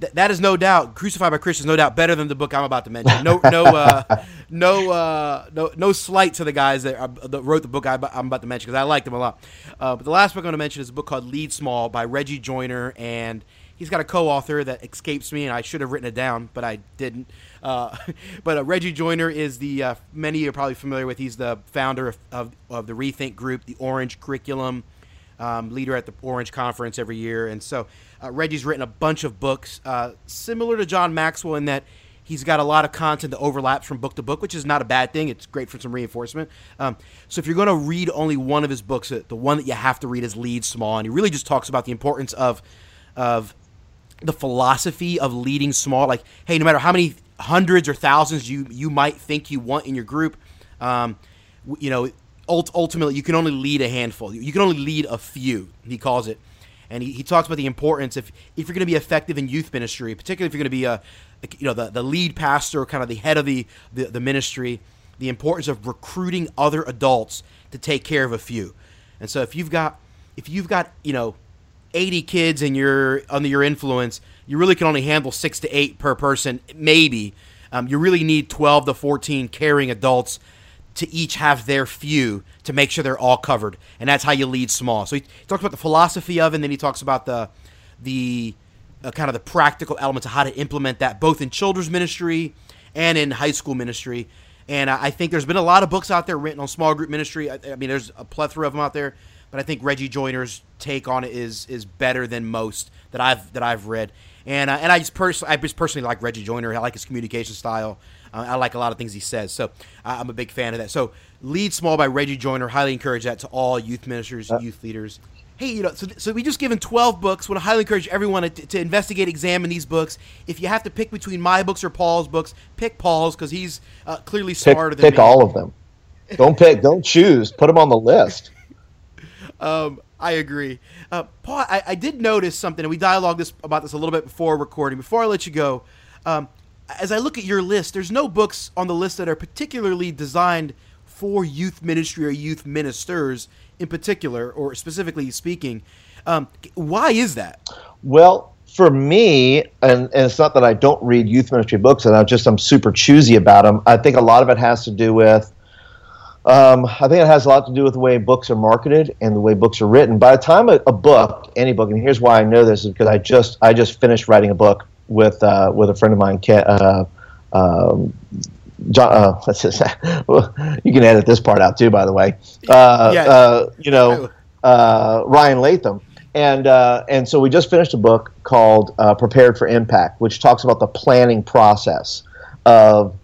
Speaker 2: th- that is no doubt crucified by Christians, no doubt better than the book I'm about to mention. No, no, uh, no, uh, no, no slight to the guys that, uh, that wrote the book I, am about to mention because I liked them a lot. Uh, but the last book I'm going to mention is a book called Lead Small by Reggie Joiner, and he's got a co-author that escapes me, and I should have written it down, but I didn't. Uh, but uh, Reggie Joiner is the uh, many are probably familiar with. He's the founder of, of, of the Rethink Group, the Orange Curriculum, um, leader at the Orange Conference every year, and so uh, Reggie's written a bunch of books uh, similar to John Maxwell in that he's got a lot of content that overlaps from book to book, which is not a bad thing. It's great for some reinforcement. Um, so if you're going to read only one of his books, uh, the one that you have to read is Lead Small, and he really just talks about the importance of of the philosophy of leading small. Like, hey, no matter how many hundreds or thousands you you might think you want in your group, um, you know, ultimately you can only lead a handful. You can only lead a few. He calls it, and he, he talks about the importance if if you're going to be effective in youth ministry, particularly if you're going to be a you know the, the lead pastor, kind of the head of the, the, the ministry, the importance of recruiting other adults to take care of a few. And so if you've got if you've got you know 80 kids and you're under your influence, you really can only handle six to eight per person, maybe. Um, you really need 12 to 14 caring adults to each have their few to make sure they're all covered, and that's how you lead small. So he, talks about the philosophy of, and then he talks about the the uh, kind of the practical elements of how to implement that both in children's ministry and in high school ministry. And I think there's been a lot of books out there written on small group ministry. I, I mean, there's a plethora of them out there but I think Reggie Joiner's take on it is is better than most that I've that I've read. And uh, and I just personally I just personally like Reggie Joiner. I like his communication style. Uh, I like a lot of things he says. So I'm a big fan of that. So Lead Small by Reggie Joiner. Highly encourage that to all youth ministers, uh, youth leaders. Hey, you know, so, so we just given 12 books. Would highly encourage everyone to, to investigate, examine these books. If you have to pick between my books or Paul's books, pick Paul's because he's uh, clearly smarter
Speaker 3: pick,
Speaker 2: than
Speaker 3: pick me. all of them. Don't pick. Don't choose. Put them on the list.
Speaker 2: Um, I agree. Uh, Paul, I, I, did notice something, and we dialogued this, about this a little bit before recording. Before I let you go, um, as I look at your list, there's no books on the list that are particularly designed for youth ministry or youth ministers in particular, or specifically speaking. Um, why is that?
Speaker 3: Well, for me, and, and, it's not that I don't read youth ministry books, and I just I'm super choosy about them. I think a lot of it has to do with um, I think it has a lot to do with the way books are marketed and the way books are written. By the time a, a book, any book, and here's why I know this is because I just I just finished writing a book with uh, with a friend of mine, uh, um, John. Uh, you can edit this part out too, by the way. Uh, yeah. Uh, you know, uh, Ryan Latham. And uh, and so we just finished a book called "Prepared for Impact," which talks about the planning process of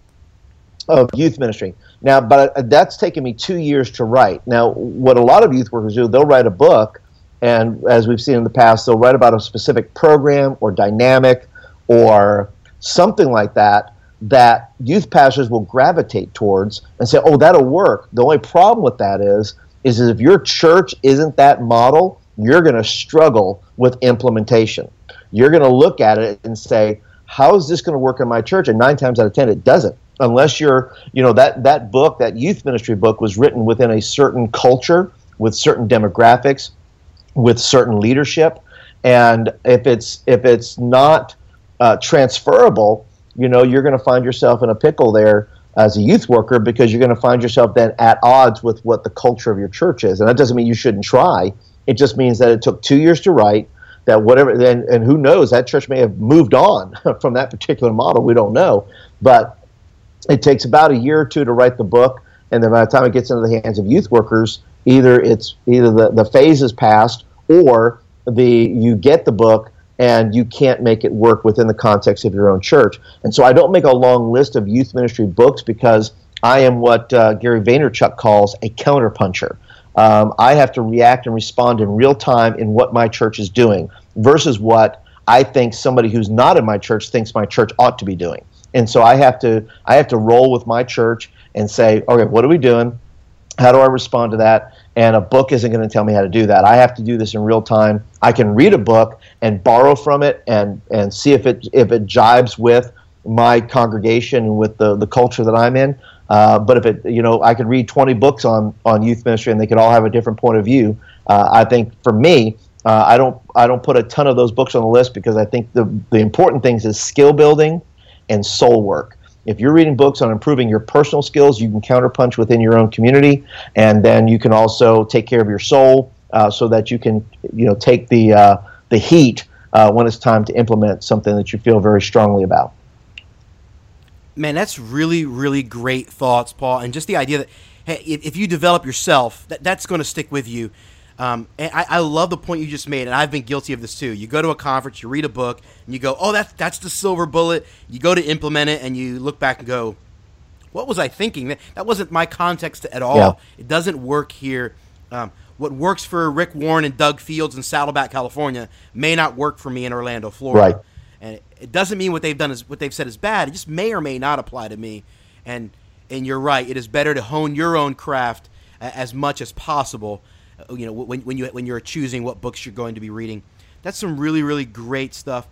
Speaker 3: of youth ministry. Now, but that's taken me two years to write. Now, what a lot of youth workers do, they'll write a book, and as we've seen in the past, they'll write about a specific program or dynamic or something like that that youth pastors will gravitate towards and say, "Oh, that'll work." The only problem with that is, is if your church isn't that model, you're going to struggle with implementation. You're going to look at it and say, "How is this going to work in my church?" And nine times out of ten, it doesn't. Unless you're you know that that book that youth ministry book was written within a certain culture with certain demographics with certain leadership. And if it's if it's not uh, transferable you know you're going to find yourself in a pickle there as a youth worker because you're going to find yourself then at odds with what the culture of your church is. And that doesn't mean you shouldn't try. It just means that it took two years to write that whatever and, and who knows that church may have moved on from that particular model we don't know but it takes about a year or two to write the book, and then by the time it gets into the hands of youth workers, either it's either the, the phase is passed or the you get the book and you can't make it work within the context of your own church. And so I don't make a long list of youth ministry books because I am what uh, Gary Vaynerchuk calls a counterpuncher. Um, I have to react and respond in real time in what my church is doing versus what I think somebody who's not in my church thinks my church ought to be doing and so I have to I have to roll with my church and say, okay, what are we doing? How do I respond to that? And a book isn't going to tell me how to do that. I have to do this in real time. I can read a book and borrow from it and and see if it if it jibes with my congregation and with the the culture that I'm in. Uh, but if it, you know, I could read 20 books on on youth ministry and they could all have a different point of view. Uh, I think for me, uh, I don't I don't put a ton of those books on the list because I think the the important things is skill building and soul work. If you're reading books on improving your personal skills, you can counterpunch within your own community, and then you can also take care of your soul uh, so that you can you know take the uh, the heat uh, when it's time to implement something that you feel very strongly about.
Speaker 2: Man, that's really, really great thoughts, Paul. And just the idea that hey, if, you develop yourself, that, that's going to stick with you. Um, and I, I, love the point you just made, and I've been guilty of this too. You go to a conference, you read a book, and you go, "Oh, that's that's the silver bullet." You go to implement it, and you look back and go, "What was I thinking? That, that wasn't my context at all. Yeah. It doesn't work here." Um, what works for Rick Warren and Doug Fields in Saddleback, California, may not work for me in Orlando, Florida.
Speaker 3: Right.
Speaker 2: And it, it doesn't mean what they've done is what they've said is bad. It just may or may not apply to me. And and you're right. It is better to hone your own craft as much as possible. You know, when, when you when you're choosing what books you're going to be reading. That's some really really great stuff.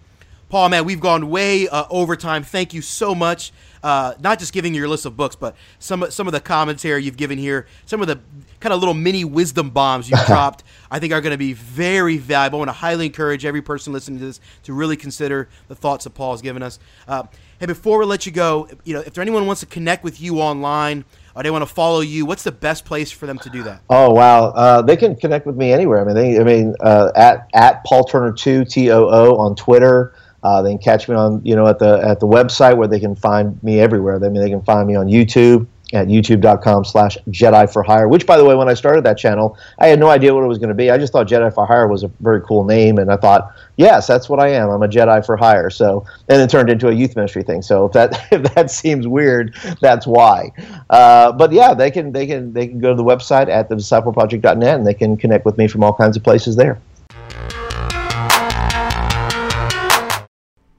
Speaker 2: Paul, man, we've gone way uh, over time. Thank you so much. Uh, not just giving your list of books, but some some of the commentary you've given here, some of the kind of little mini wisdom bombs you've dropped, I think are going to be very valuable. I want to highly encourage every person listening to this to really consider the thoughts that Paul has given us. Uh, hey, before we let you go, you know, if there anyone wants to connect with you online or they want to follow you, what's the best place for them to do that?
Speaker 3: Oh wow, uh, they can connect with me anywhere. I mean, they, I mean, uh, at at Paul Turner two T O O on Twitter. Uh, they can catch me on, you know, at the at the website where they can find me everywhere. I mean, they can find me on YouTube at youtube.com slash Jedi for Hire, which, by the way, when I started that channel, I had no idea what it was going to be. I just thought Jedi for Hire was a very cool name, and I thought, yes, that's what I am. I'm a Jedi for Hire. So, and it turned into a youth ministry thing. So if that if that seems weird, that's why. Uh, but yeah, they can they can they can go to the website at thediscipleproject.net and they can connect with me from all kinds of places there.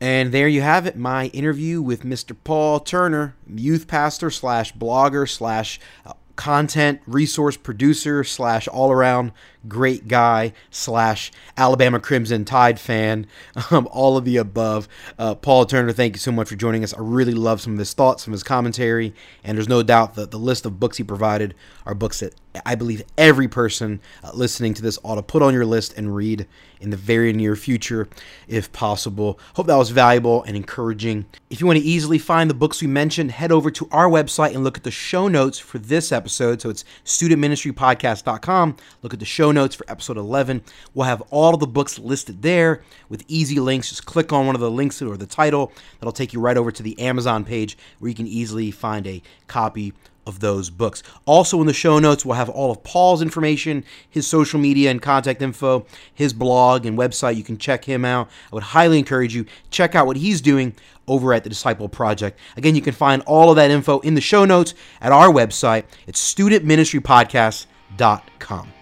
Speaker 2: And there you have it, my interview with Mr. Paul Turner, youth pastor slash blogger slash uh, content resource producer slash all around great guy slash Alabama Crimson Tide fan, um, all of the above. Uh, Paul Turner, thank you so much for joining us. I really love some of his thoughts, some of his commentary, and there's no doubt that the list of books he provided are books that I believe every person uh, listening to this ought to put on your list and read in the very near future, if possible. Hope that was valuable and encouraging. If you want to easily find the books we mentioned, head over to our website and look at the show notes for this episode. So it's studentministrypodcast.com. Look at the show notes for episode 11. We'll have all the books listed there with easy links. Just click on one of the links or the title. That'll take you right over to the Amazon page where you can easily find a copy of those books. Also, in the show notes, we'll have all of Paul's information, his social media and contact info, his blog and website. You can check him out. I would highly encourage you check out what he's doing over at the Disciple Project. Again, you can find all of that info in the show notes at our website. It's studentministrypodcast.com.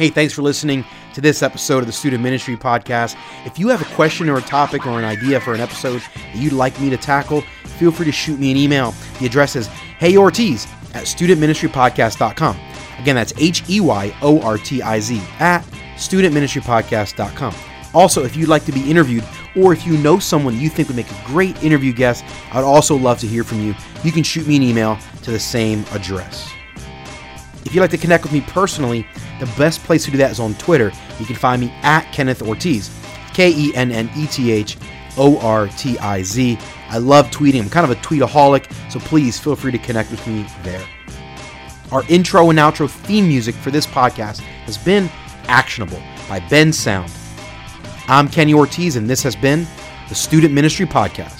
Speaker 2: Hey, thanks for listening to this episode of the Student Ministry Podcast. If you have a question or a topic or an idea for an episode that you'd like me to tackle, feel free to shoot me an email. The address is heyortiz at studentministrypodcast.com. Again, that's H E Y O R T I Z at studentministrypodcast.com. Also, if you'd like to be interviewed or if you know someone you think would make a great interview guest, I'd also love to hear from you. You can shoot me an email to the same address. If you'd like to connect with me personally, the best place to do that is on Twitter. You can find me at Kenneth Ortiz, K E N N E T H O R T I Z. I love tweeting. I'm kind of a tweetaholic, so please feel free to connect with me there. Our intro and outro theme music for this podcast has been Actionable by Bensound. I'm Kenny Ortiz, and this has been the Student Ministry Podcast.